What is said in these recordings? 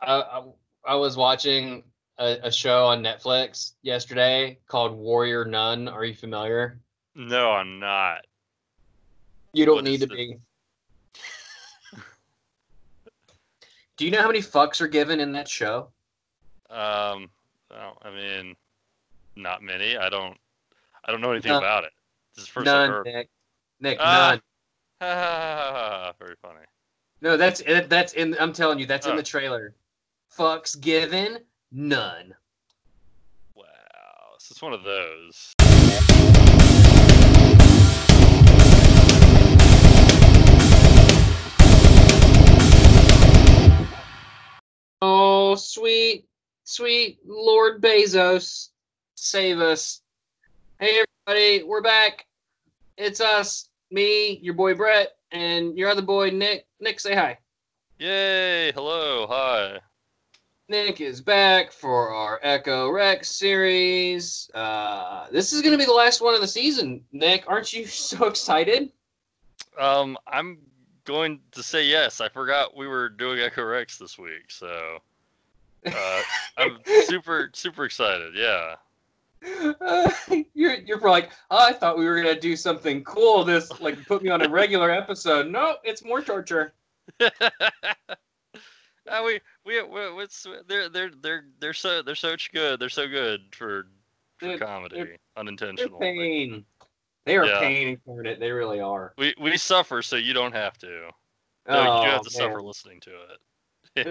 I, I, I was watching a, a show on Netflix yesterday called Warrior Nun. Are you familiar? No, I'm not. You don't What need to the- be. Do you know how many fucks are given in that show? Um, well, I mean, not many. I don't. I don't know anything None. about it. This is the first None. Nick. Nick, Ah. none. Very funny. No, that's. That's in. I'm telling you, that's in Oh. the trailer. Fucks given, none. Wow, so it's one of those. Oh, sweet, sweet Lord Bezos, save us. Hey, everybody, we're back. It's us, me, your boy Brett, and your other boy Nick. Nick, say hi. Yay! Hello, hi. Nick is back for our Echo Rex series. Uh, this is going to be the last one of the season. Nick, aren't you so excited? Um, I'm going to say yes. I forgot we were doing Echo Rex this week, so uh, I'm super super excited. Yeah. Uh, you're you're probably like, oh, I thought we were gonna do something cool. This like put me on a regular episode. No, it's more torture. Uh, we we we what's they're they're they're they're so they're so good. They're so good for for They're- comedy, They're unintentional. pain. They are Yeah. pain incarnate. They really are. We we suffer so you don't have to. No, Oh, you have to man. suffer listening to it.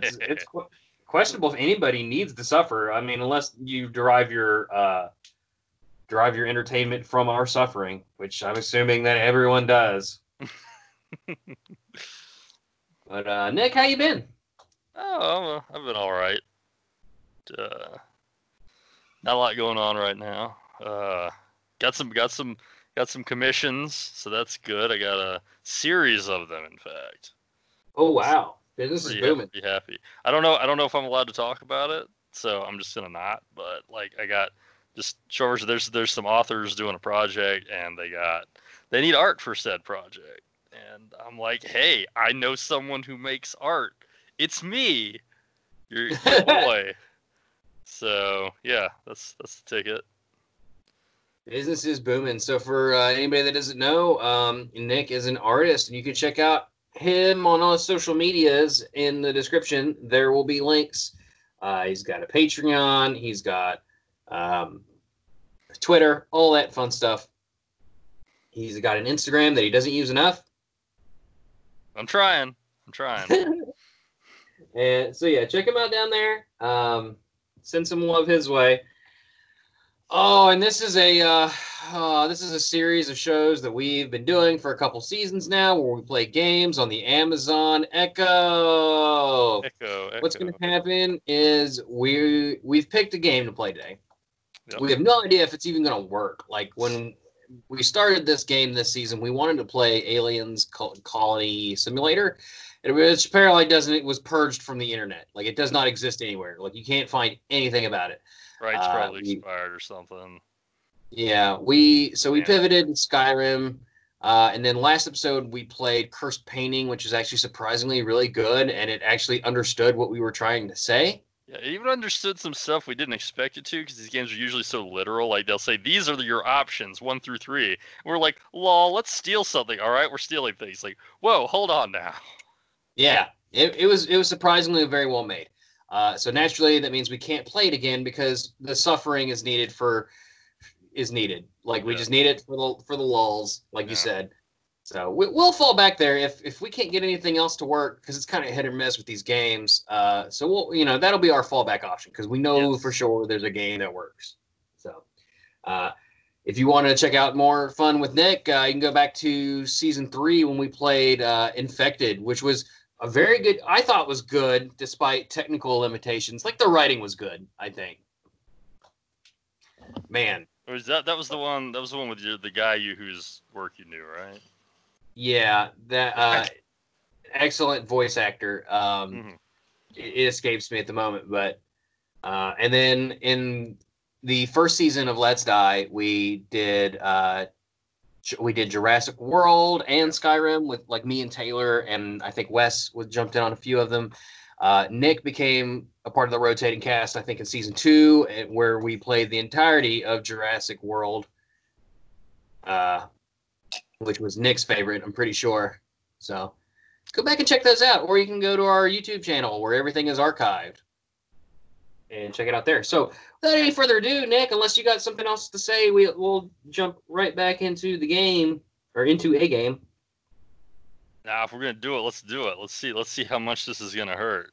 It's, it's qu- questionable if anybody needs to suffer. I mean, unless you derive your uh, derive your entertainment from our suffering, which I'm assuming that everyone does. but uh, Nick, how you been? Oh, I'm, uh, I've been all right. Uh, not a lot going on right now. Uh, got some got some got some commissions, so that's good. I got a series of them, in fact. Oh wow, business is pretty, booming. pretty happy. I don't know. I don't know if I'm allowed to talk about it, so I'm just gonna not. But like, I got just short version. There's there's some authors doing a project, and they got they need art for said project, and I'm like, hey, I know someone who makes art. It's me, your, your boy. So yeah, that's that's the ticket. Business is booming. So for uh, anybody that doesn't know, um, Nick is an artist, and you can check out him on all his social medias in the description. There will be links. Uh, he's got a Patreon. He's got um, Twitter, all that fun stuff. He's got an Instagram that he doesn't use enough. I'm trying. I'm trying. and so yeah, check him out down there. Um, send some love his way. Oh, and this is a uh, uh, this is a series of shows that we've been doing for a couple seasons now, where we play games on the Amazon Echo. Echo. Echo. What's going to happen is we we've picked a game to play today. Yep. We have no idea if it's even going to work. Like when we started this game this season, we wanted to play Aliens Col- Colony Simulator, and which apparently doesn't it was purged from the internet. Like it does not exist anywhere. Like you can't find anything about it. Right, it's uh, probably we- expired or something. Yeah, we so we Yeah. pivoted Skyrim, uh, and then last episode we played Cursed Painting, which is actually surprisingly really good, and it actually understood what we were trying to say. Yeah, it even understood some stuff we didn't expect it to because these games are usually so literal. Like they'll say these are the, your options, one through three. And we're like, lol, let's steal something. All right, we're stealing things. Like, whoa, hold on now. Yeah, it, it was it was surprisingly very well made. Uh, so naturally, that means we can't play it again because the suffering is needed for is needed. Like we Yeah. just need it for the for the lulls, like you said. So we, we'll fall back there if if we can't get anything else to work because it's kind of hit or miss with these games. Uh, so we'll you know that'll be our fallback option because we know Yes. for sure there's a game that works. So. Uh, if you want to check out more fun with Nick, uh, you can go back to season three when we played uh, Infected, which was a very good i thought was good despite technical limitations like the writing was good i think man Or was that that was the one? That was the one with your, the guy you whose work you knew, right? yeah that uh excellent voice actor um Mhm. it, it escapes me at the moment but uh and then in the first season of let's die we did uh we did Jurassic World and Skyrim with like me and Taylor and I think Wes was jumped in on a few of them. Uh, Nick became a part of the rotating cast, I think, in season two, where we played the entirety of Jurassic World, uh, which was Nick's favorite, I'm pretty sure. So go back and check those out, or you can go to our YouTube channel where everything is archived and check it out there. So without any further ado, Nick, unless you got something else to say, we, we'll jump right back into the game or into a game. Now, if we're gonna do it, let's do it. Let's see. Let's see how much this is gonna hurt.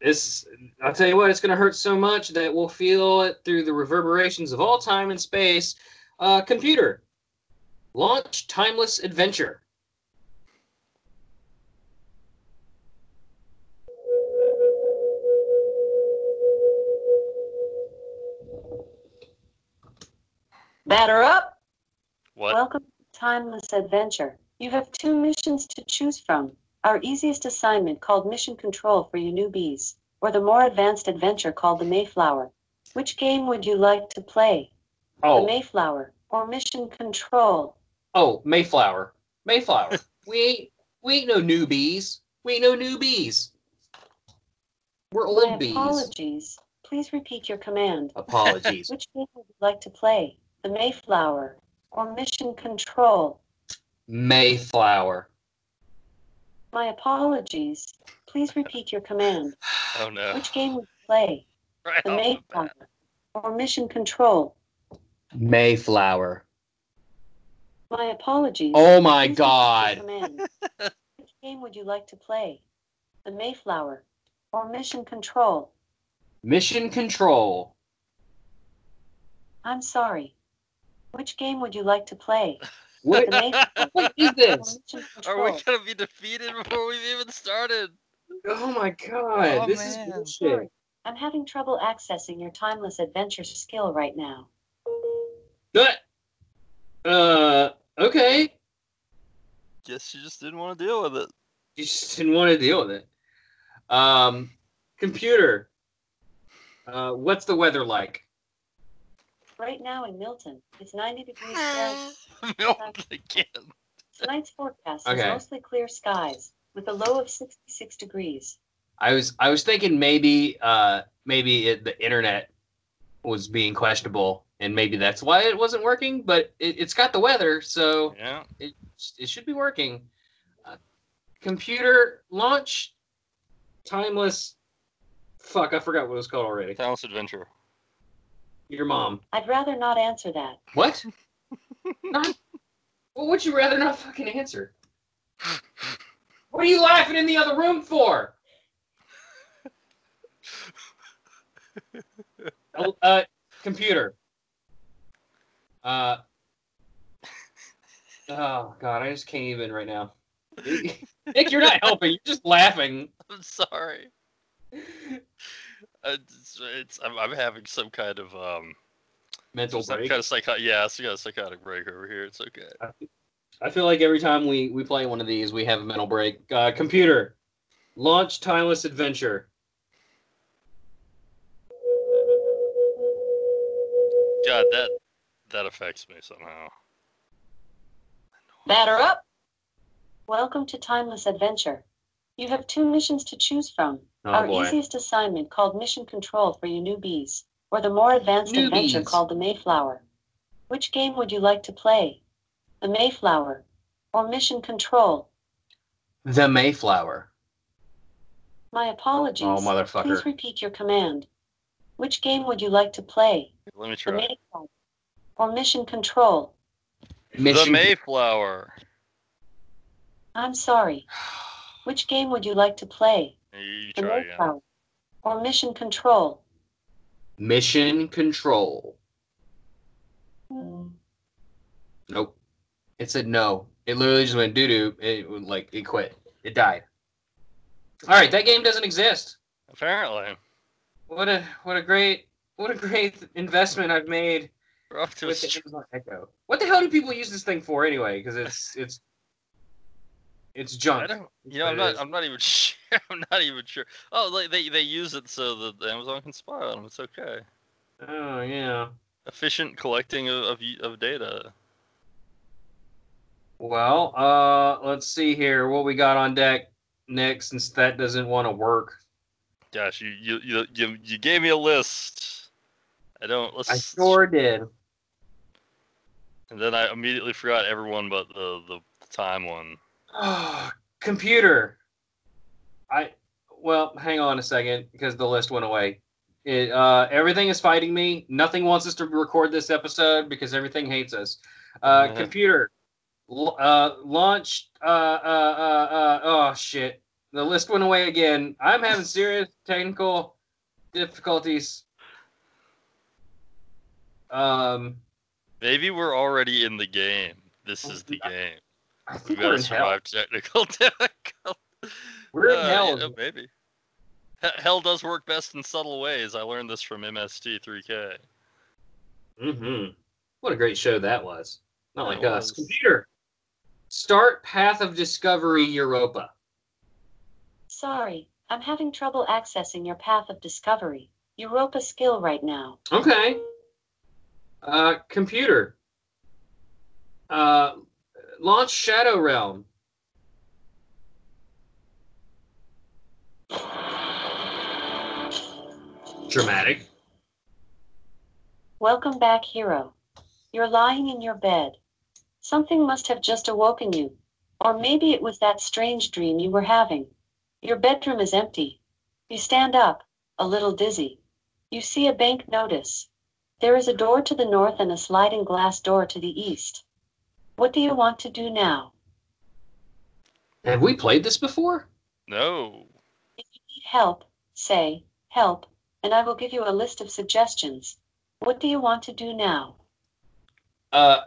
This, I'll tell you what, it's going to hurt so much that we'll feel it through the reverberations of all time and space. Uh, computer, launch Timeless Adventure. Batter up. What? Welcome to Timeless Adventure. You have two missions to choose from. Our easiest assignment called Mission Control for you newbies, or the more advanced adventure called the Mayflower. Which game would you like to play? The Oh, Mayflower or Mission Control? oh, Mayflower, Mayflower. we ain't, we ain't no newbies. We ain't no newbies. We're My old bees. apologies. Please repeat your command. Apologies. Which game would you like to play? The Mayflower or Mission Control? Mayflower. My apologies. Please repeat your command. Oh no! Which game would you play? Right The off the Mayflower or Mission Control? Mayflower. My apologies. Oh my Please God. Which game would you like to play? The Mayflower or Mission Control? Mission Control. I'm sorry. Which game would you like to play? What, The Mayflower what is this? Are we gonna be defeated before we've even started? Oh my god, Oh, this man. is I'm bullshit. I'm having trouble accessing your timeless adventure skill right now. But, uh, okay. Guess you just didn't want to deal with it. You just didn't want to deal with it. Um, computer, uh, what's the weather like? Right now in Milton, it's 90 degrees Celsius. Milk again. Tonight's forecast Okay. is mostly clear skies with a low of 66 degrees. I was I was thinking maybe uh maybe it, the internet was being questionable and maybe that's why it wasn't working. But it, it's got the weather, so Yeah. it it should be working. Uh, computer launch timeless. Fuck, I forgot what it was called already. Timeless Adventure. Your mom. I'd rather not answer that. What? not. What would you rather not fucking answer? What are you laughing in the other room for? Uh, uh, computer. Uh. Oh god, I just can't even right now. Nick, you're not helping. You're just laughing. I'm sorry. It's, it's I'm, I'm having some kind of um Mental some break. kind of psycho yeah, some kind of psychotic break over here. It's okay. I feel like every time we we play one of these, we have a mental break. Uh, computer, launch timeless adventure. God, that that affects me somehow. Batter up! Welcome to Timeless Adventure. You have two missions to choose from. Oh Our boy. easiest assignment called Mission Control for you newbies, or the more advanced adventure called the Mayflower. Which game would you like to play? The Mayflower or Mission Control? The Mayflower. My apologies. Oh motherfucker. Please repeat your command. Which game would you like to play? Let me try. The. Mayflower or Mission Control? The Mayflower. I'm sorry. Which game would you like to play? You, you The try again. Mayflower or Mission Control? Mission Control. Hmm. Nope. It said no. It literally just went doo doo. It like it quit. It died. All right, that game doesn't exist. Apparently, What a what a great what a great investment I've made we're off to a the str- Amazon Echo. What the hell do people use this thing for anyway? Because it's it's it's I junk. don't. You know, I'm not. is. I'm not even sure. I'm not even sure. Oh, they they use it so that Amazon can spy on them. It's okay. Oh yeah. Efficient collecting of of, of data. Well, uh, let's see here what we got on deck next. Since that doesn't want to work, Gosh, you you you you, you gave me a list. I don't. Let's. I sure did. And then I immediately forgot everyone but the the time one. Computer. I well, hang on a second because the list went away. It, uh, everything is fighting me. Nothing wants us to record this episode because everything hates us. Uh, Yeah. Computer. L- uh, launch. Uh, uh, uh, uh, oh shit. The list went away again. I'm having serious technical difficulties. Um, Maybe we're already in the game. This is the game. I We think we're gotta in hell. survive technical difficulties. We're in Uh, hell. yeah, maybe. He- Hell does work best in subtle ways. I learned this from MST3K. Mm-hmm. What a great show that was. Not That like us. Computer. Start Path of Discovery Europa. Sorry, I'm having trouble accessing your path of discovery. Europa skill right now. Okay. Uh, computer. Uh, launch Shadow Realm. Dramatic. Welcome back, hero. You're lying in your bed. Something must have just awoken you. Or maybe it was that strange dream you were having. Your bedroom is empty. You stand up, a little dizzy. You see a bank notice. There is a door to the north and a sliding glass door to the east. What do you want to do now? Have we played this before? No. If you need help, say, help, and I will give you a list of suggestions. What do you want to do now? Uh,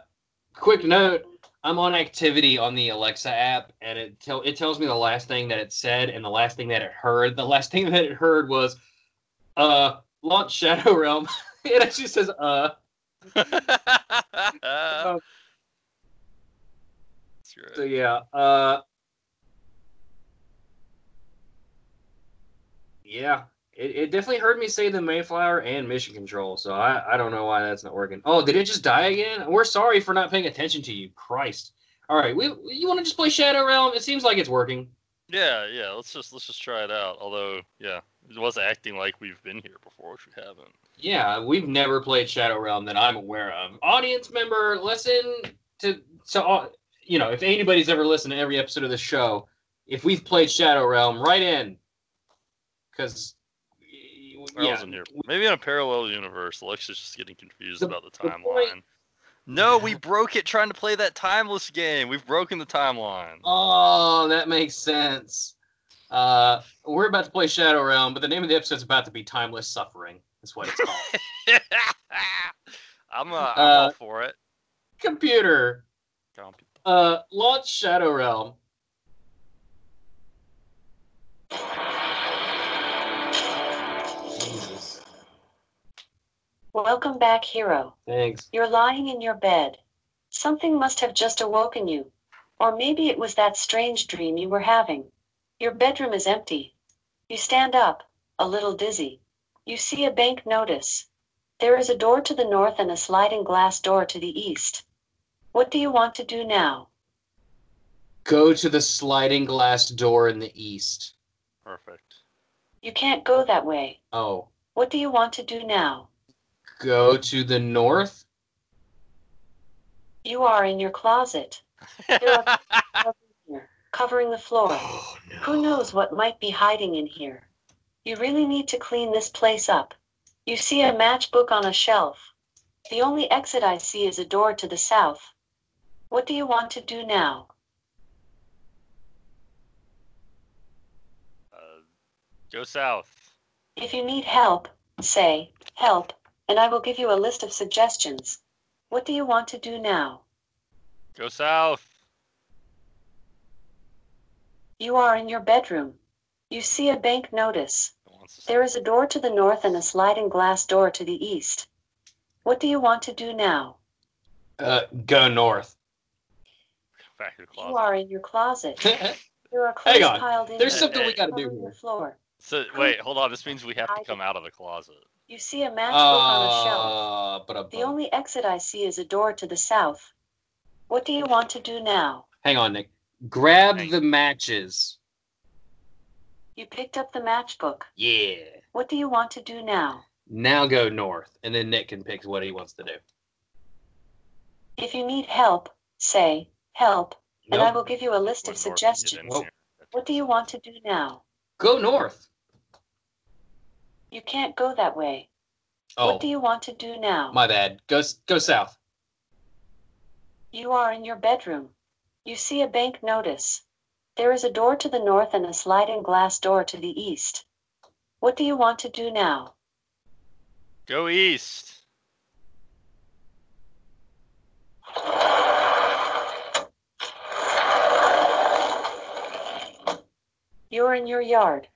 quick note. I'm on activity on the Alexa app, and it tell it tells me the last thing that it said and the last thing that it heard. The last thing that it heard was, uh, launch Shadow Realm. it actually says, uh. So yeah, uh, yeah, it, it definitely heard me say the Mayflower and Mission Control. So I I don't know why that's not working. Oh, did it just die again? We're sorry for not paying attention to you, Christ. All right, we you want to just play Shadow Realm? It seems like it's working. Yeah, yeah. Let's just let's just try it out. Although, yeah, it was acting like we've been here before, which we haven't. Yeah, we've never played Shadow Realm that I'm aware of. Audience member, listen to so uh, you know if anybody's ever listened to every episode of the show, if we've played Shadow Realm, right in because I. Maybe in a parallel universe, Alexa's just getting confused The- about the timeline. No, we broke it trying to play that timeless game. We've broken the timeline. Oh, that makes sense. Uh, we're about to play Shadow Realm, but the name of the episode's about to be Timeless Suffering. That's what it's called. I'm, uh, I'm Uh, all for it. Computer, Comp- uh, launch Shadow Realm. Jesus. Welcome back, hero. Thanks. You're lying in your bed. Something must have just awoken you. Or maybe it was that strange dream you were having. Your bedroom is empty. You stand up, a little dizzy. You see a bank notice. There is a door to the north and a sliding glass door to the east. What do you want to do now? Go to the sliding glass door in the east. Perfect. You can't go that way. Oh, What do you want to do now? go to the north. You are in your closet, There are- covering the floor. Oh no. Who knows what might be hiding in here? You really need to clean this place up. You see a matchbook on a shelf. The only exit I see is a door to the south. What do you want to do now? uh, go south. If you need help, say, help, and I will give you a list of suggestions. What do you want to do now? Go south. You are in your bedroom. You see a bank notice. It wants to There is a door to the north and a sliding glass door to the east. What do you want to do now? Uh, go north. Back to the You are in your closet. There's There are Hang on. piled in There's here, something we gotta do covering here. the floor. So wait, hold on. This means we have to come out of the closet. You see a matchbook on a shelf. Uh, but The only exit I see is a door to the south. What do you want to do now? hang on, Nick. Grab Hang- the matches. You picked up the matchbook. Yeah. What do you want to do now? Now go north, and then Nick can pick what he wants to do. If you need help, say, help, and I will give you a list of Going north to get in suggestions. here. What do you want to do now? Go north. You can't go that way. Oh, What do you want to do now? my bad. Go s- go south. You are in your bedroom. You see a bank notice. There is a door to the north and a sliding glass door to the east. What do you want to do now? Go east. You're in your yard.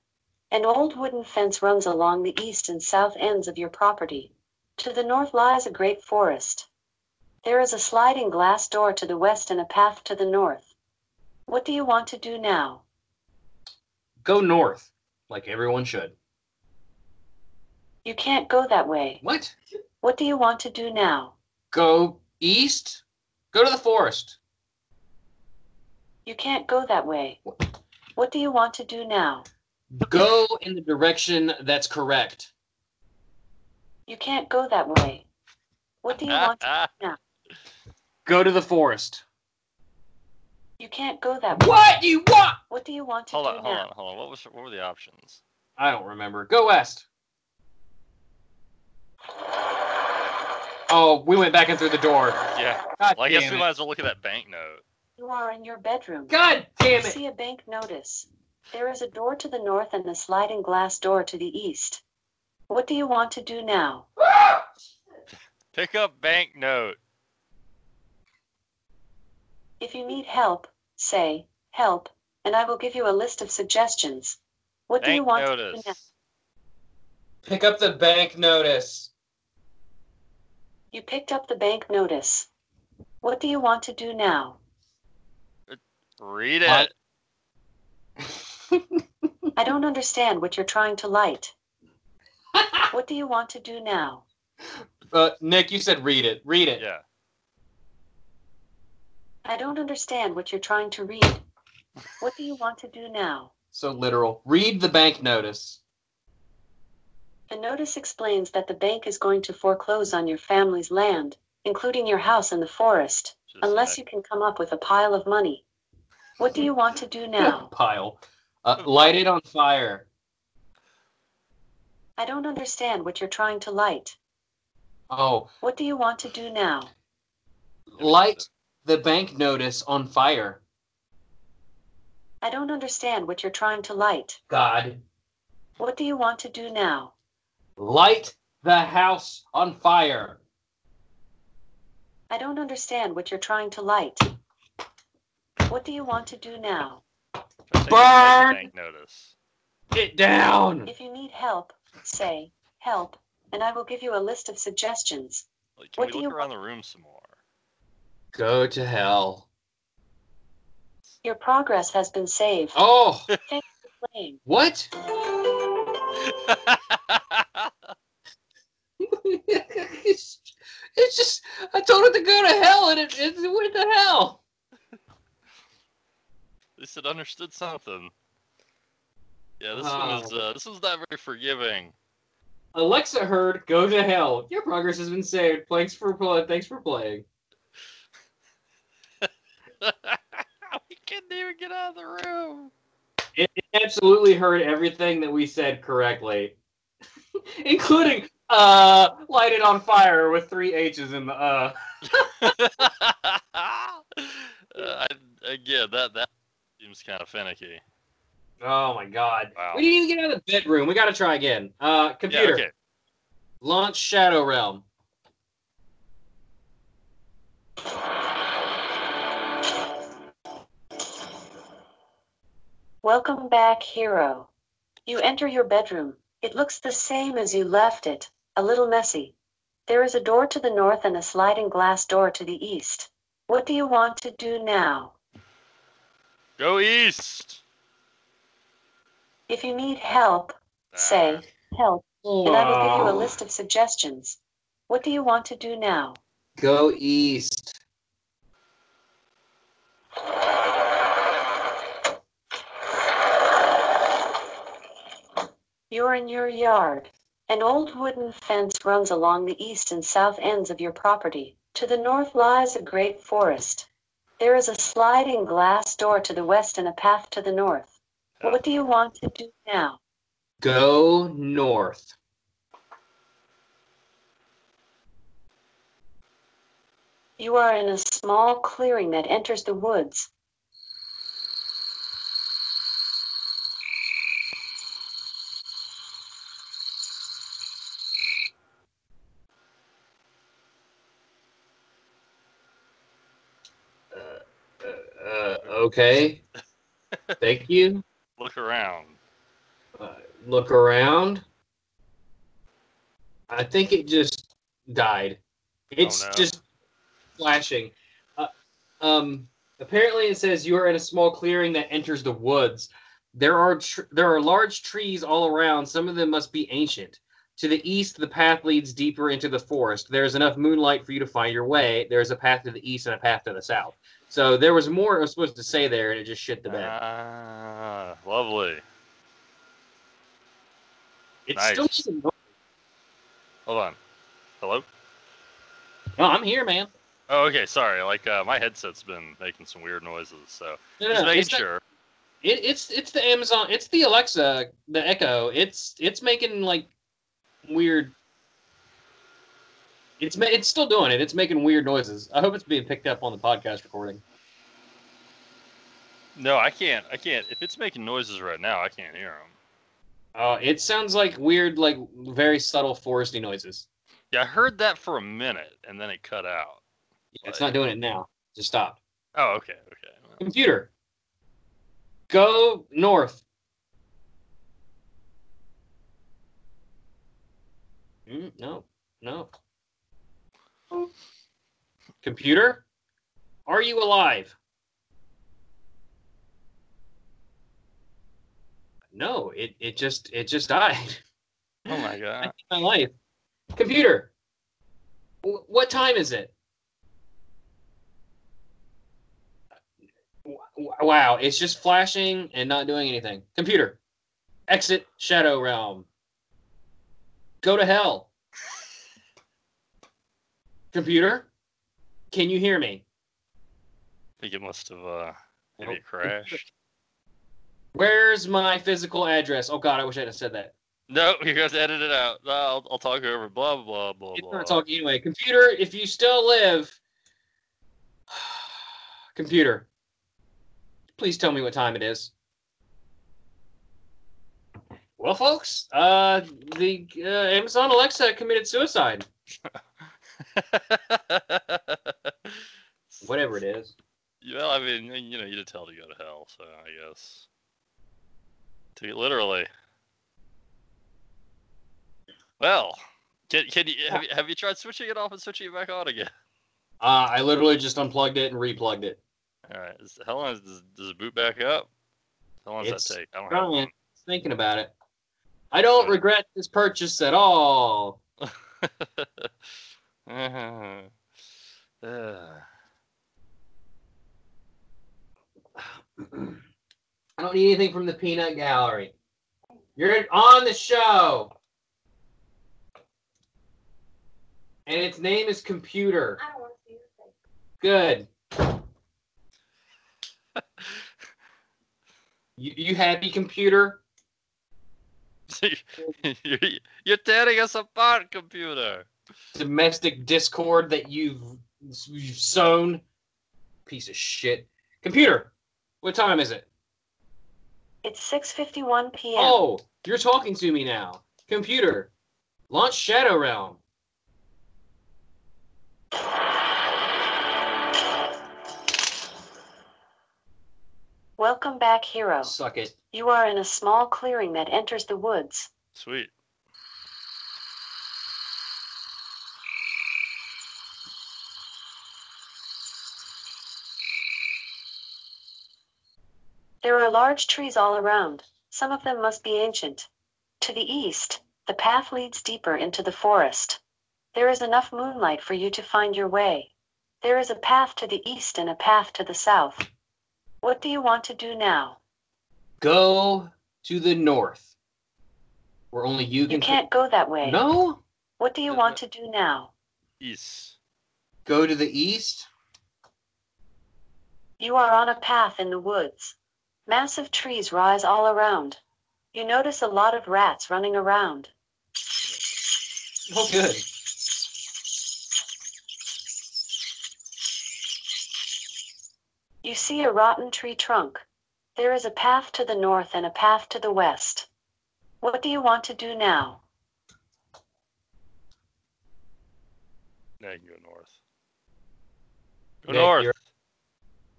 An old wooden fence runs along the east and south ends of your property. To the north lies a great forest. There is a sliding glass door to the west and a path to the north. What do you want to do now? Go north, like everyone should. You can't go that way. What? What do you want to do now? Go east. Go to the forest. You can't go that way. What do you want to do now? Go in the direction that's correct. You can't go that way. What do you want to do now? Go to the forest. You can't go that way. What do you want? What do you want to do? hold do on, hold on, hold on. What was what were the options? I don't remember. Go west. Oh, we went back in through the door. Yeah. God Well, I guess damn we it. might as well look at that banknote. You are in your bedroom. God damn You it. see a bank notice. There is a door to the north and a sliding glass door to the east. What do you want to do now? Pick up bank banknote. If you need help, say, help, and I will give you a list of suggestions. What do you Bank want to do now? notice. Pick up the bank notice. You picked up the bank notice. What do you want to do now? Read it. I don't understand what you're trying to light. What do you want to do now? uh, Nick, you said read it. Read it. Yeah. I don't understand what you're trying to read. What do you want to do now? So literal. Read the bank notice. The notice explains that the bank is going to foreclose on your family's land, including your house in the forest, Just unless you can come up with a pile of money. What do you want to do now? Pile. Uh, light it on fire. I don't understand what you're trying to light. Oh, What do you want to do now? light the bank notice on fire. I don't understand what you're trying to light. God. What do you want to do now? Light the house on fire. I don't understand what you're trying to light. What do you want to do now? Try taking the Burn! Bank notice. Get down. If you need help, say, help, and I will give you a list of suggestions. Like, can What we do look you around the room some more? Go to hell. Your progress has been saved. Oh, Claim. what? it's, it's just, I told it to go to hell and it, it went to hell. Least it understood something. Yeah, this Oh. one is uh, this one's not very forgiving. Alexa heard, go to hell. Your progress has been saved. Thanks for play. Thanks for playing. we couldn't even get out of the room. It, it absolutely heard everything that we said correctly, including uh, light it on fire with three H's in the uh. uh, I, again, that that seems kind of finicky. Oh my god. Wow. We didn't even get out of the bedroom. We got to try again. Uh, Yeah, computer, okay. launch Shadow Realm. Welcome back, hero. You enter your bedroom. It looks the same as you left it, a little messy. There is a door to the north and a sliding glass door to the east. What do you want to do now? Go east. If you need help, ah. say, help, and I will give you a oh. list of suggestions. What do you want to do now? Go east. You're in your yard. An old wooden fence runs along the east and south ends of your property. To the north lies a great forest. There is a sliding glass door to the west and a path to the north. What do you want to do now? Go north. You are in a small clearing that enters the woods. Uh, okay. Thank you. Look around. Uh, look around. I think it just died. It's no. just flashing. Uh, um, apparently, it says you are in a small clearing that enters the woods. There are tr- there are large trees all around. Some of them must be ancient. To the east, the path leads deeper into the forest. There is enough moonlight for you to find your way. There is a path to the east and a path to the south. So there was more I was supposed to say there, and it just shit the bed. Ah, lovely. it's nice. still. Hold on. Hello? No, I'm here, man. Oh, okay. Sorry. Like uh, my headset's been making some weird noises, so No, just no, making not- sure. It, it's it's the Amazon. It's the Alexa, the Echo. It's it's making like weird. It's it's still doing it. It's making weird noises. I hope it's being picked up on the podcast recording. No, I can't. I can't. If it's making noises right now, I can't hear them. Uh, it sounds like weird, like very subtle foresty noises. Yeah, I heard that for a minute, and then it cut out. Yeah, It's not doing it now. Just stop. Oh, okay. Okay. Well, Computer, go north. Mm, no, no. Computer, are you alive? No, it, it just it just died. Oh my I god. my life. Computer, wh- what time is it? W- Wow, it's just flashing and not doing anything. Computer, exit Shadow Realm. Go to hell. Computer, can you hear me? I think it must have uh maybe it crashed. Where's my physical address? Oh God, I wish I had said that. No, gonna have to edit it out. No, I'll, I'll talk over. Blah blah blah You blah. start talking anyway. Computer, if you still live, computer, please tell me what time it is. Well, folks, uh, the uh, Amazon Alexa committed suicide. Whatever it is. well, I mean, you know, you did tell to go to hell, so I guess. To literally. Well, can, can you have, you have you tried switching it off and switching it back on again? Uh, I literally just unplugged it and replugged it. All right. Is, how long is, does, does it boot back up? How long does It's that take? I don't have Trying, thinking about it. I don't regret this purchase at all. one. Uh, I don't need anything from the peanut gallery. You're on the show. And its name is Computer. I don't want to see your face. Good. You, you happy, Computer? you're, you're tearing us apart, computer. Domestic discord that you've, you've sown. Piece of shit. Computer, what time is it? It's 6:51 p.m. Oh, you're talking to me now. Computer, launch Shadow Realm. Welcome back, hero. Suck it. You are in a small clearing that enters the woods. Sweet. There are large trees all around. Some of them must be ancient. To the east, the path leads deeper into the forest. There is enough moonlight for you to find your way. There is a path to the east and a path to the south. What do you want to do now? Go to the north. where only you can. You can. can't go that way. No, What do you want to do now? East. go to the east. You are on a path in the woods. Massive trees rise all around. You notice a lot of rats running around. Oh, good. You see a rotten tree trunk. There is a path to the north and a path to the west. What do you want to do now? Now you can go north. Go north.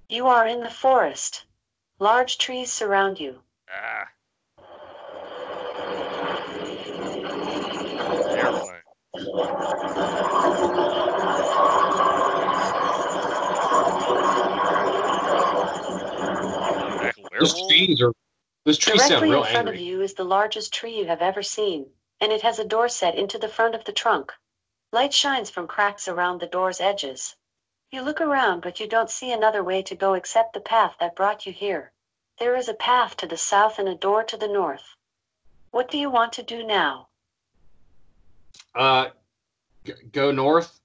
You are in the forest. Large trees surround you. Ah. Airplane. Back Those trees are. Those trees sound Directly real in front of you is the largest tree you have ever seen, and it has a door set into the front of the trunk. Light shines from cracks around the door's edges. You look around, but you don't see another way to go except the path that brought you here. There is a path to the south and a door to the north. What do you want to do now? Uh, g- go north.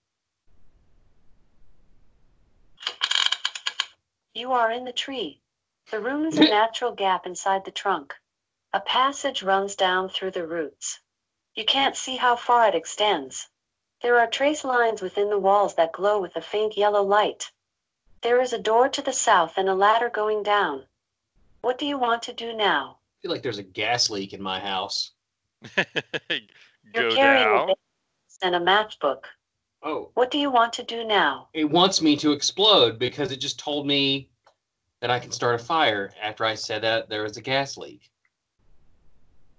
You are in the tree. The room is a natural gap inside the trunk. A passage runs down through the roots. You can't see how far it extends. There are trace lines within the walls that glow with a faint yellow light. There is a door to the south and a ladder going down. What do you want to do now? I feel like there's a gas leak in my house. You're carrying down. a vase and a matchbook. Oh, What do you want to do now? it wants me to explode because it just told me that I can start a fire after I said that there was a gas leak.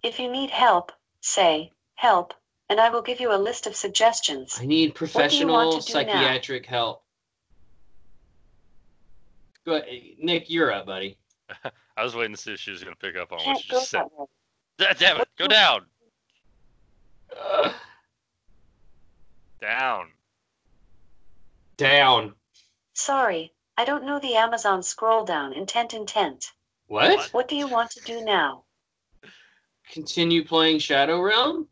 If you need help, say, help, and I will give you a list of suggestions. I need professional want to do now? psychiatric help. Go ahead. Nick, you're up, buddy. I was waiting to see if she was going to pick up on what Can't you just said. that Damn it. Go down. Down. Down. Sorry, I don't know the Amazon scroll down intent intent. What? What? What do you want to do now? Continue playing Shadow Realm?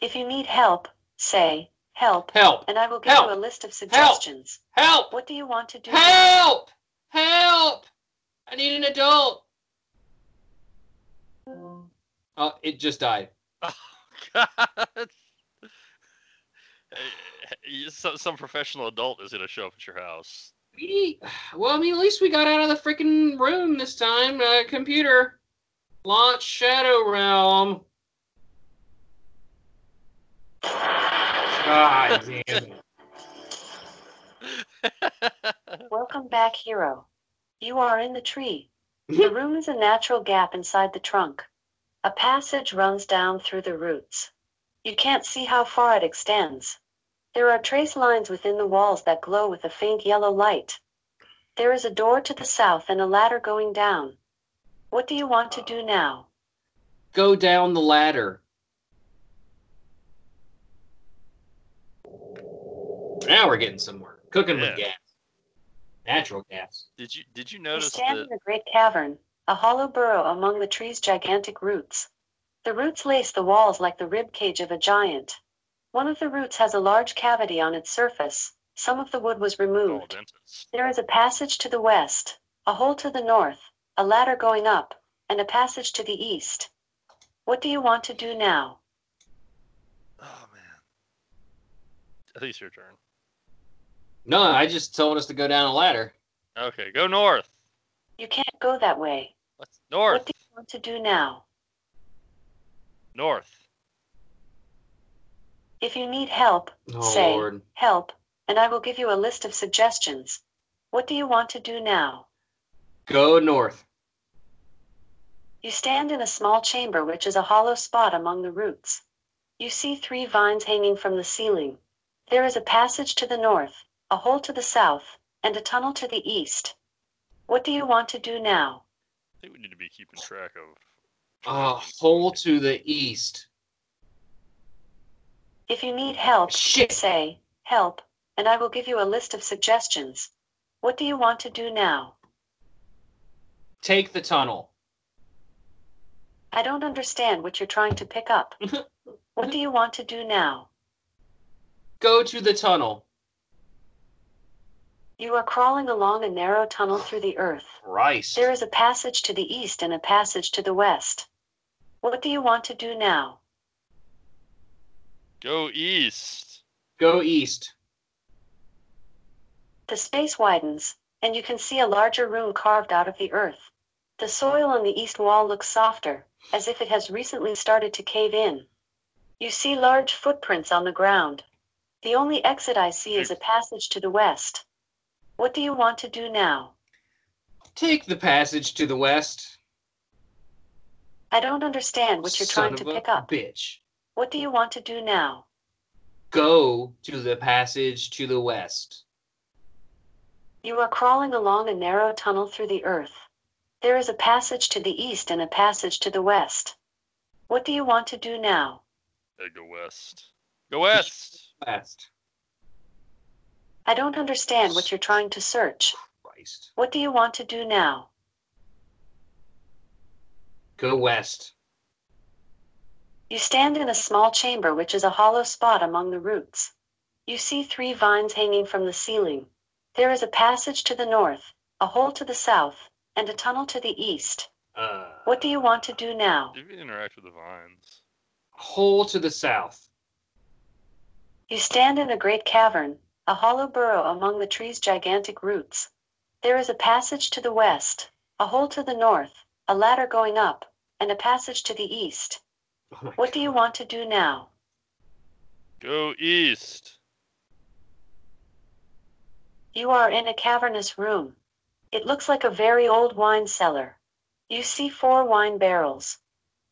If you need help, say, help, Help! and I will give Help! you a list of suggestions. Help! What do you want to do now? Help! Help! I need an adult. Oh, it just died. Oh, God. Some, some professional adult is going to show up at your house. We- Well, I mean, at least we got out of the freaking room this time. Uh, computer, launch Shadow Realm. God damn it. Welcome back, hero. You are in the tree. The room is a natural gap inside the trunk. A passage runs down through the roots. You can't see how far it extends. There are trace lines within the walls that glow with a faint yellow light. There is a door to the south and a ladder going down. What do you want to do now? Go down the ladder. Now we're getting somewhere. Cooking with gas. Natural gas. Did you did you You notice stand that? in a great cavern, a hollow burrow among the tree's gigantic roots. The roots lace the walls like the rib cage of a giant. One of the roots has a large cavity on its surface. Some of the wood was removed. dentist. There is a passage to the west, a hole to the north, a ladder going up, and a passage to the east. What do you want to do now? Oh man. I think it's your turn. No, I just told us to go down a ladder. Okay, go north. You can't go that way. Let's north. What do you want to do now? North. If you need help, Oh, Say. Lord. help, and I will give you a list of suggestions. What do you want to do now? Go north. You stand in a small chamber which is a hollow spot among the roots. You see three vines hanging from the ceiling. There is a passage to the north, a hole to the south, and a tunnel to the east. What do you want to do now? I think we need to be keeping track of. A hole to the east. If you need help, Shit. say, help, and I will give you a list of suggestions. What do you want to do now? Take the tunnel. I don't understand what you're trying to pick up. What do you want to do now? Go to the tunnel. You are crawling along a narrow tunnel through the earth. Christ. There is a passage to the east and a passage to the west. What do you want to do now? Go east. Go east. The space widens, and you can see a larger room carved out of the earth. The soil on the east wall looks softer, as if it has recently started to cave in. You see large footprints on the ground. The only exit I see is a passage to the west. What do you want to do now? Take the passage to the west. I don't understand what you're Son trying to of a pick up. Bitch. What do you want to do now? Go to the passage to the west. You are crawling along a narrow tunnel through the earth. There is a passage to the east and a passage to the west. What do you want to do now? Yeah, go west. Go west. West. I don't understand what you're trying to search. Christ. What do you want to do now? Go west. You stand in a small chamber which is a hollow spot among the roots. You see three vines hanging from the ceiling. There is a passage to the north, a hole to the south, and a tunnel to the east. Uh, What do you want to do now? Do you interact with the vines? Hole to the south. You stand in a great cavern, a hollow burrow among the tree's gigantic roots. There is a passage to the west, a hole to the north, a ladder going up, and a passage to the east. Oh my What do you want to do now? Go east. You are in a cavernous room. It looks like a very old wine cellar. You see four wine barrels.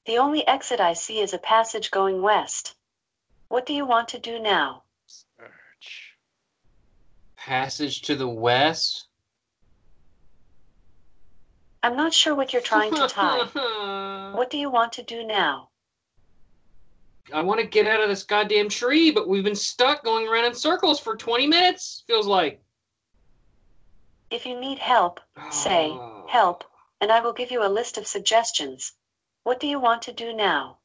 The only exit I see is a passage going west. What do you want to do now? Passage to the west. I'm not sure what you're trying to tie. What do you want to do now? I want to get out of this goddamn tree, but we've been stuck going around in circles for 20 minutes. Feels like. If you need help, Say, Oh. help, and I will give you a list of suggestions. What do you want to do now?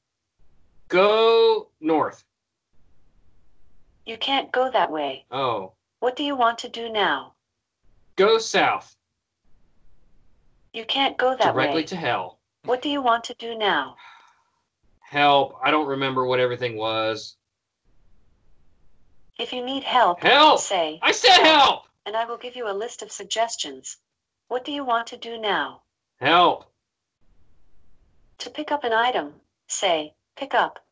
Go north. You can't go that way. Oh. What do you want to do now? Go south. You can't go that Directly way. Directly to hell. What do you want to do now? Help. I don't remember what everything was. If you need help, Help! say, I said help! and I will give you a list of suggestions. What do you want to do now? Help. To pick up an item, say, pick up,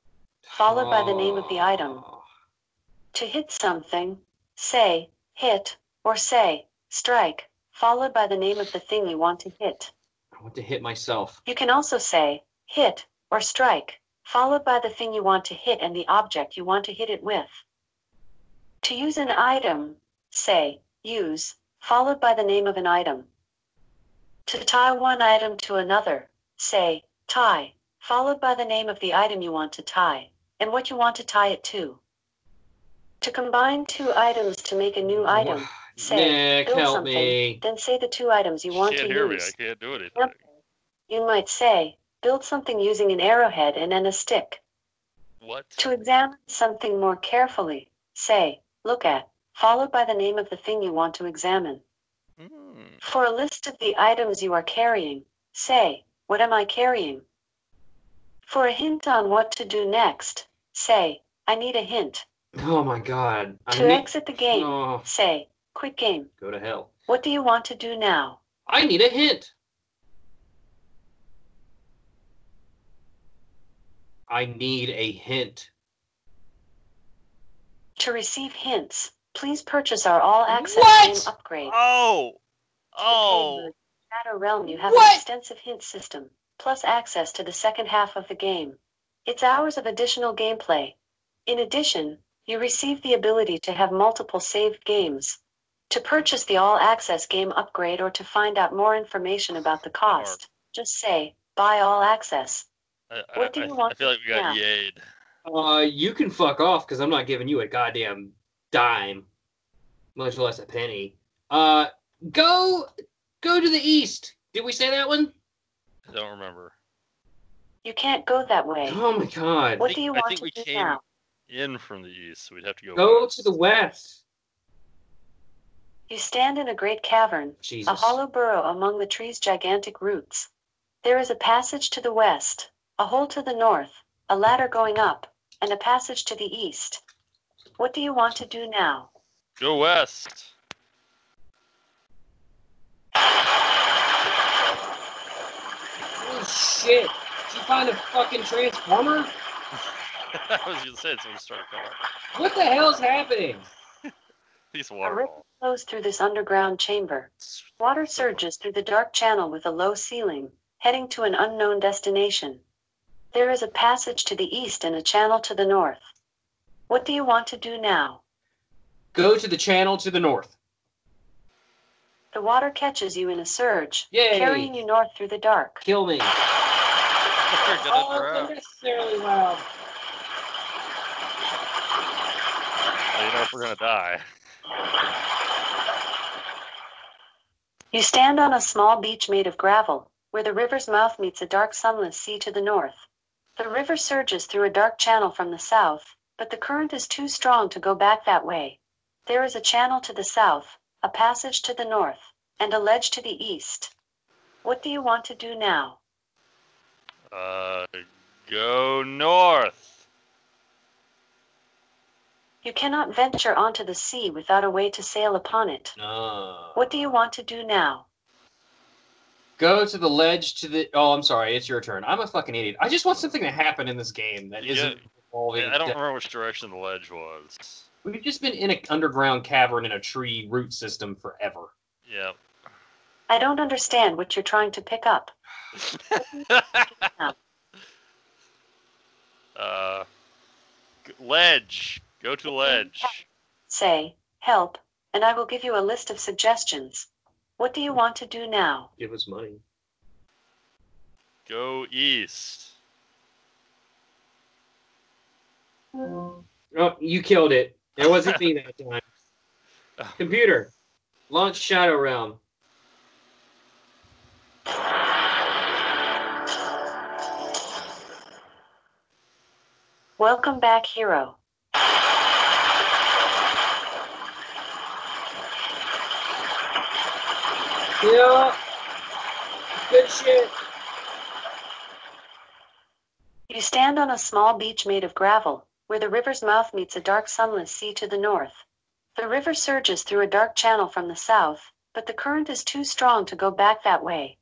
followed by the name of the item. Oh. To hit something, say, hit, or say, strike, followed by the name of the thing you want to hit. I want to hit myself. You can also say, hit, or strike, followed by the thing you want to hit and the object you want to hit it with. To use an item, say, use, followed by the name of an item. To tie one item to another, say, tie, followed by the name of the item you want to tie, and what you want to tie it to. To combine two items to make a new item, say, Nick, build help something, me. then say the two items you want can't to hear me. use. I can't do anything. Yep. You might say, build something using an arrowhead and then a stick. What? To examine something more carefully, say, look at, followed by the name of the thing you want to examine. Hmm. For a list of the items you are carrying, say, what am I carrying? For a hint on what to do next, say, I need a hint. Oh my god. I To need- exit the game, Oh, say, quit game. go to hell. What do you want to do now? I need a hint. I need a hint. To receive hints, please purchase our all access What? game upgrade. Oh. To the Oh. Shadow Realm, you have What? an extensive hint system, plus access to the second half of the game. It's hours of additional gameplay. In addition, you receive the ability to have multiple saved games. To purchase the all access game upgrade or to find out more information about the cost, just say, buy all access. I, What do you I- want I feel like we got now? Uh, you can fuck off because I'm not giving you a goddamn dime, much less a penny. Uh, go, go to the east. Did we say that one? I don't remember. You can't go that way. Oh my god. What think- do you I want think to we do came- now? In from the east, so we'd have to go. Go west. to the west. You stand in a great cavern, Jesus. a hollow burrow among the tree's gigantic roots. There is a passage to the west, a hole to the north, a ladder going up, and a passage to the east. What do you want to do now? Go west. Holy shit. Did you find a fucking transformer? I was gonna say it's gonna start a. What the hell's happening? These A water river flows through this underground chamber. Water surges through the dark channel with a low ceiling, heading to an unknown destination. There is a passage to the east and a channel to the north. What do you want to do now? Go to the channel to the north. The water catches you in a surge, Yay. carrying you north through the dark. Kill me. Oh, drown. unnecessarily loud. Oh, you know if we're gonna die. You stand on a small beach made of gravel, where the river's mouth meets a dark sunless sea to the north. The river surges through a dark channel from the south, but the current is too strong to go back that way. There is a channel to the south, a passage to the north, and a ledge to the east. What do you want to do now? Uh, go north. You cannot venture onto the sea without a way to sail upon it. No. What do you want to do now? Go to the ledge to the. Oh, I'm sorry. It's your turn. I'm a fucking idiot. I just want something to happen in this game that Yeah. isn't involving. Yeah, I don't death. remember which direction the ledge was. We've just been in an underground cavern in a tree root system forever. Yep. I don't understand what you're trying to pick up. uh, ledge. Go to ledge. Say, help, and I will give you a list of suggestions. What do you want to do now? Give us money. Go east. Oh, you killed it. It wasn't me that time. Computer, launch Shadow Realm. Welcome back, hero. Yeah. Good shit. You stand on a small beach made of gravel, where the river's mouth meets a dark sunless sea to the north. The river surges through a dark channel from the south, but the current is too strong to go back that way.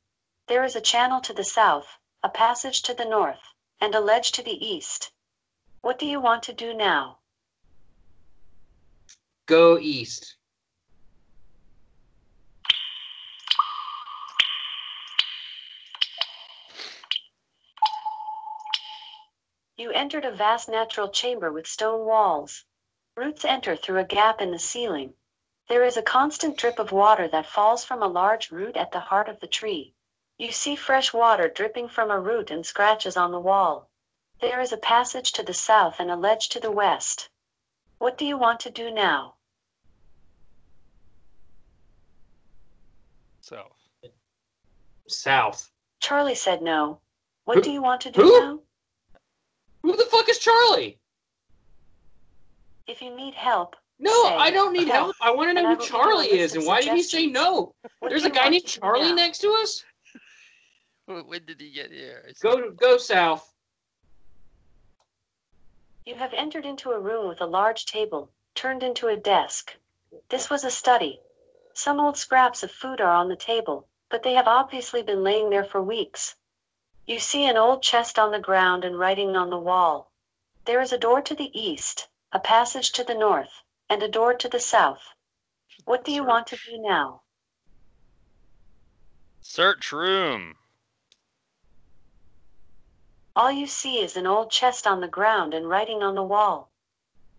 There is a channel to the south, a passage to the north, and a ledge to the east. What do you want to do now? Go east. You entered a vast natural chamber with stone walls. Roots enter through a gap in the ceiling. There is a constant drip of water that falls from a large root at the heart of the tree. You see fresh water dripping from a root and scratches on the wall. There is a passage to the south and a ledge to the west. What do you want to do now? South. South. Charlie said no. What Who- do you want to do who? now? Who the fuck is Charlie? If you need help, No, Say, I don't need help, help. I want to know who will give you a Charlie is and why did he say no? what There's a guy named Charlie next to us. When did he get here? Go go south. You have entered into a room with a large table, turned into a desk. This was a study. Some old scraps of food are on the table, but they have obviously been laying there for weeks. You see an old chest on the ground and writing on the wall. There is a door to the east, a passage to the north, and a door to the south. What do you want to do now? Search room. All you see is an old chest on the ground and writing on the wall.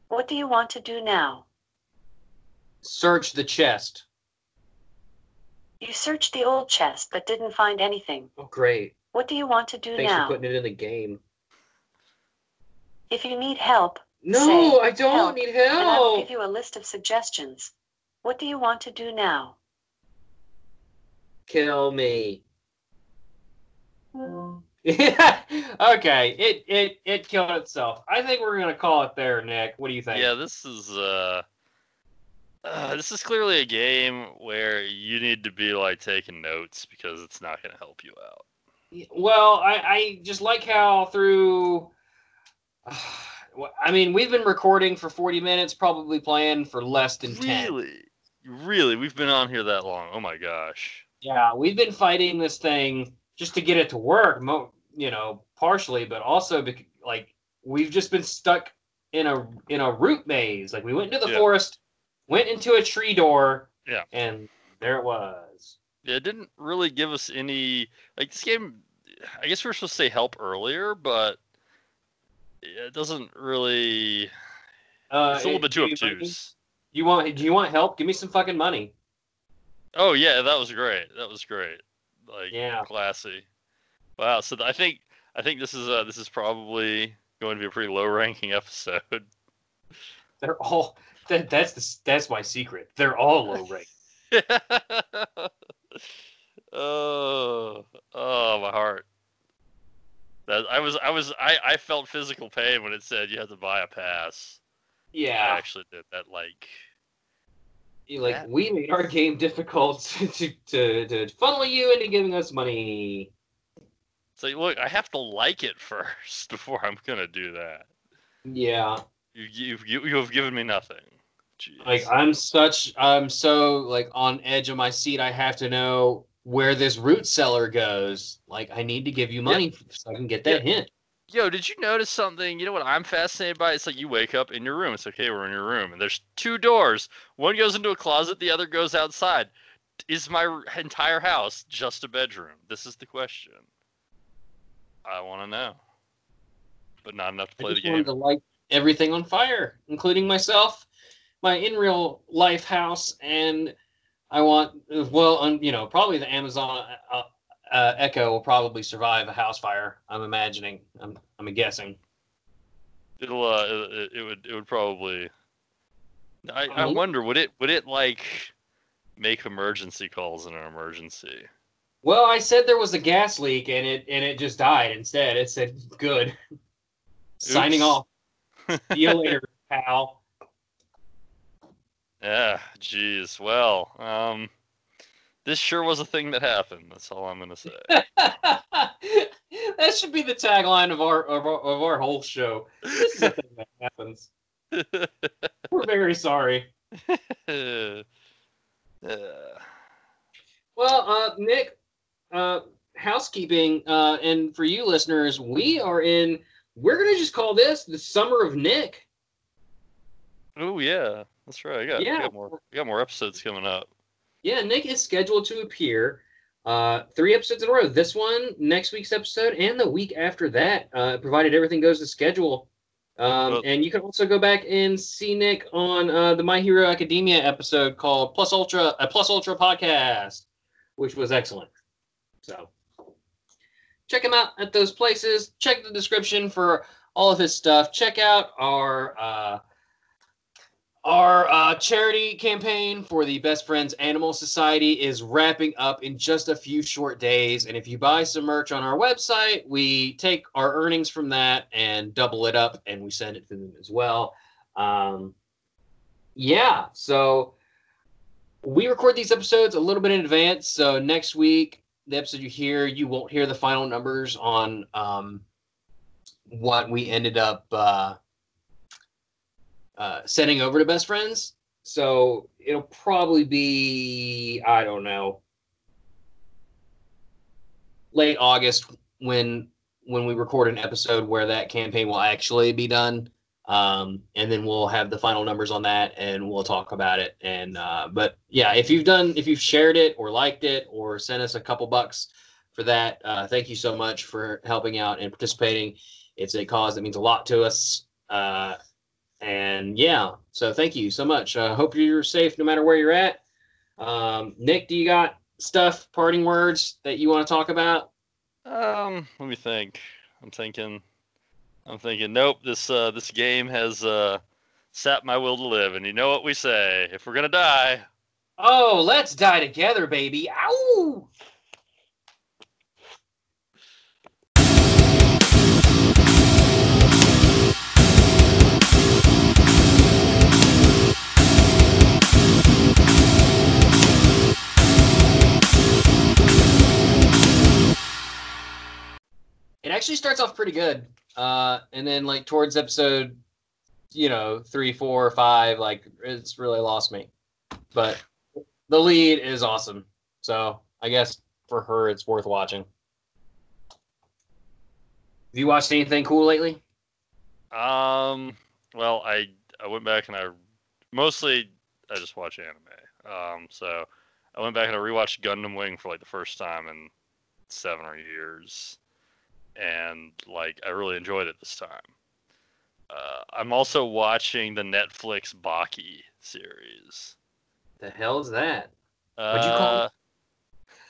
What do you want to do now? Search the chest. You searched the old chest but didn't find anything. Oh great. What do you want to do Thanks now? for putting it in the game. If you need help, No, Say, I don't help, need and I will give you a list of suggestions. What do you want to do now? Kill me. okay, it it it killed itself. I think we're gonna call it there, Nick. What do you think? Yeah, this is uh, uh, this is clearly a game where you need to be like taking notes because it's not going to help you out. Well, I, I just like how through. I mean, we've been recording for 40 minutes, probably playing for less than 10. Really? Really? We've been on here that long. Oh my gosh. Yeah, we've been fighting this thing just to get it to work, mo- you know, partially, but also bec- like we've just been stuck in a in a root maze. Like we went into the Yeah. forest, went into a tree door, Yeah. and there it was. It didn't really give us any like this game. I guess we are supposed to say help earlier, but it doesn't really. Uh, It's a little it- bit too obtuse. You want? Do you want help? Give me some fucking money. Oh yeah, that was great. That was great. Like Yeah. classy. Wow. So I think I think this is uh this is probably going to be a pretty low ranking episode. They're all. That, that's the that's my secret. They're all low rate. oh, oh, my heart. That I was, I was, I, I felt physical pain when it said you had to buy a pass. Yeah, I Yeah, actually did that. Like, You- like that- we made our game difficult to, to to funnel you into giving us money. So look, I have to like it first before I'm gonna do that. Yeah, You, you, you, you have given me nothing. Jeez. like I'm such I'm so like on edge of my seat. I have to know where this root cellar goes. Like I need to give you money so I can get that hint. Yo, did you notice something? You know what I'm fascinated by? It's like you wake up in your room. It's okay, we're in your room, and there's two doors. One goes into a closet, the other goes outside. Is my entire house just a bedroom? This is the question. I want to know, but not enough to play the game. to light everything on fire, including myself, my in real life house, and I want well, on you know, probably the Amazon uh, uh, Echo will probably survive a house fire. I'm imagining. I'm I'm guessing. It'll, uh, it, it would, it would probably. I, I Um, wonder, would it, would it like make emergency calls in an emergency? Well, I said there was a gas leak, and it and it just died instead. It said good. Signing off. See you later, pal. Yeah, jeez. Well, um, this sure was a thing that happened. That's all I'm gonna say. that should be the tagline of our of our, of our whole show. This is a thing that happens. We're very sorry. Uh, Well, uh, Nick, uh, housekeeping, uh, and for you listeners, we are in. We're gonna just call this the summer of Nick. oh yeah, that's right. I got, I Yeah. got more. I got more episodes coming up. Yeah, Nick is scheduled to appear uh, three episodes in a row. This one, next week's episode, and the week after that, uh, provided everything goes to schedule. Um, Well- and you can also go back and see Nick on uh, the My Hero Academia episode called Plus Ultra, a Plus Ultra podcast, which was excellent. So check him out at those places. Check the description for all of his stuff. Check out our uh, our uh, charity campaign for the Best Friends Animal Society is wrapping up in just a few short days. And if you buy some merch on our website, we take our earnings from that and double it up and we send it to them as well. Um, yeah, so we record these episodes a little bit in advance. So next week, the episode you hear, you won't hear the final numbers on um, what we ended up. Uh, uh, sending over to best friends. So it'll probably be I don't know late August when when we record an episode where that campaign will actually be done. Um, and then we'll have the final numbers on that and we'll talk about it. And uh, but yeah, if you've done if you've shared it or liked it or sent us a couple bucks for that, uh, thank you so much for helping out and participating. It's a cause that means a lot to us. Uh, and yeah, so thank you so much. I uh, hope you're safe no matter where you're at. Um, Nick, do you got stuff, parting words that you want to talk about? Um, let me think. I'm thinking. I'm thinking. Nope. This uh, this game has uh, sapped my will to live, and you know what we say: if we're gonna die, Oh, let's die together, baby. Ow! Actually starts off pretty good. Uh, and then like towards episode, you know, three, four, five, like it's really lost me. But the lead is awesome. So I guess for her, it's worth watching. Have you watched anything cool lately? Um, well, I I went back and I mostly I just watch anime. Um, so I went back and I rewatched Gundam Wing for like the first time in seven or years, and like I really enjoyed it this time. Uh, I'm also watching the Netflix Baki series. The hell's that? What'd you call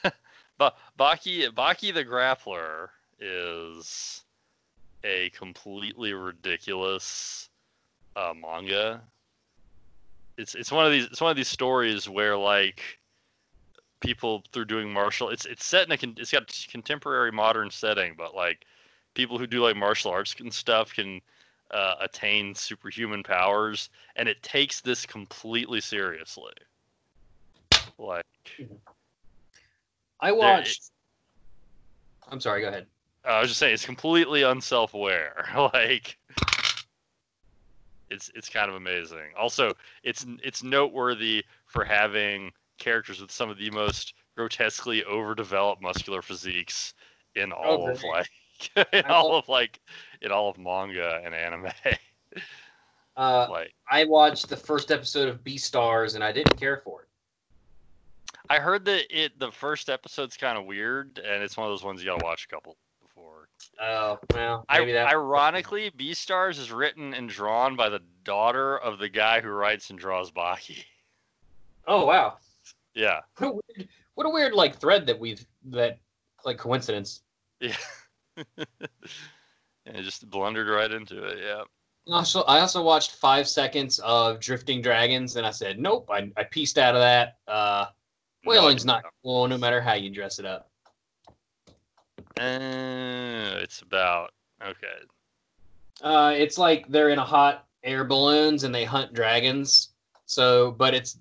it? ba- Baki Baki the Grappler is a completely ridiculous uh, manga. It's it's one of these it's one of these stories where like people through doing martial it's it's set in a con- it's got contemporary modern setting, but like people who do like martial arts and stuff can uh, attain superhuman powers, and it takes this completely seriously. Like I watched. I'm sorry. Go ahead. I was just saying it's completely unself-aware. like it's it's kind of amazing. Also, it's it's noteworthy for having characters with some of the most grotesquely overdeveloped muscular physiques in all Oh, of like in I all of like in all of manga and anime. Uh, like I watched the first episode of Beastars and I didn't care for it. I heard that it the first episode's kind of weird, and it's one of those ones you gotta watch a couple before. Oh well, I, maybe that. ironically, Beastars is written and drawn by the daughter of the guy who writes and draws Baki. Oh wow, Yeah, what a weird, what a weird like thread that we've that like coincidence. yeah. and it just blundered right into it. Yeah. Also, I also watched five seconds of Drifting Dragons and I said nope. I, I pieced out of that. Uh, whaling's not cool no matter how you dress it up. Uh, it's about okay. Uh, it's like they're in a hot air balloons and they hunt dragons. So, but it's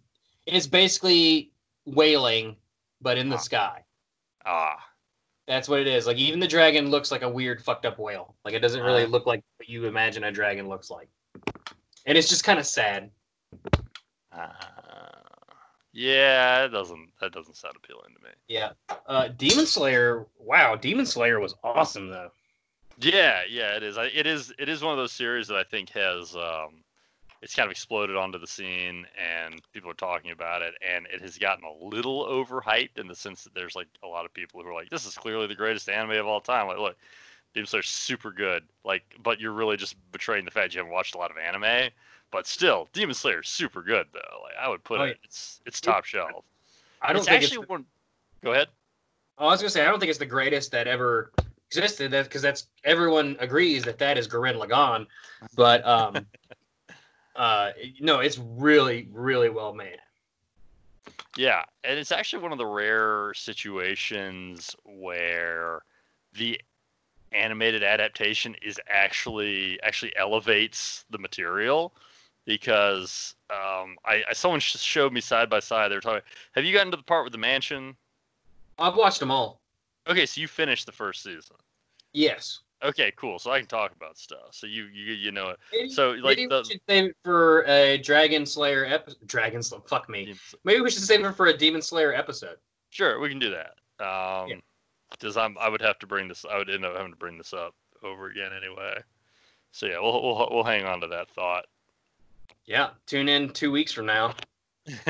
it's basically whaling, but in the Ah. sky. Ah, That's what it is. Like even the dragon looks like a weird fucked up whale. Like it doesn't really Ah. look like what you imagine a dragon looks like. And it's just kind of sad. uh, yeah. It doesn't. That doesn't sound appealing to me. Yeah. Uh, Demon Slayer. Wow, Demon Slayer was awesome though. Yeah, yeah, it is. I, it is. It is one of those series that I think has um, it's kind of exploded onto the scene, and people are talking about it, and it has gotten a little overhyped in the sense that there's like a lot of people who are like, "This is clearly the greatest anime of all time." Like, look, Demon Slayer's super good. Like, but you're really just betraying the fact you haven't watched a lot of anime. But still, Demon Slayer's super good though. Like, I would put Oh, it. It's it's top shelf. I don't it's think actually it's. one. Go ahead. Oh, I was gonna say I don't think it's the greatest that ever existed. That because that's everyone agrees that that is Gurren Lagann, but um, uh, no, it's really really well made. Yeah, and it's actually one of the rare situations where the animated adaptation is actually actually elevates the material because um, I, I someone sh- showed me side by side. They were talking. Have you gotten to the part with the mansion? I've watched them all. Okay, so you finished the first season. Yes. Okay, cool. So I can talk about stuff. So you you you know it. Maybe, So, like, maybe the- we should save it for a Dragon Slayer episode. Dragon Slayer, fuck me. Maybe we should save it for a Demon Slayer episode. Sure, we can do that. Um, Yeah. because I'm I would have to bring this. I would end up having to bring this up over again anyway. So yeah, we'll we'll we'll hang on to that thought. Yeah, tune in two weeks from now.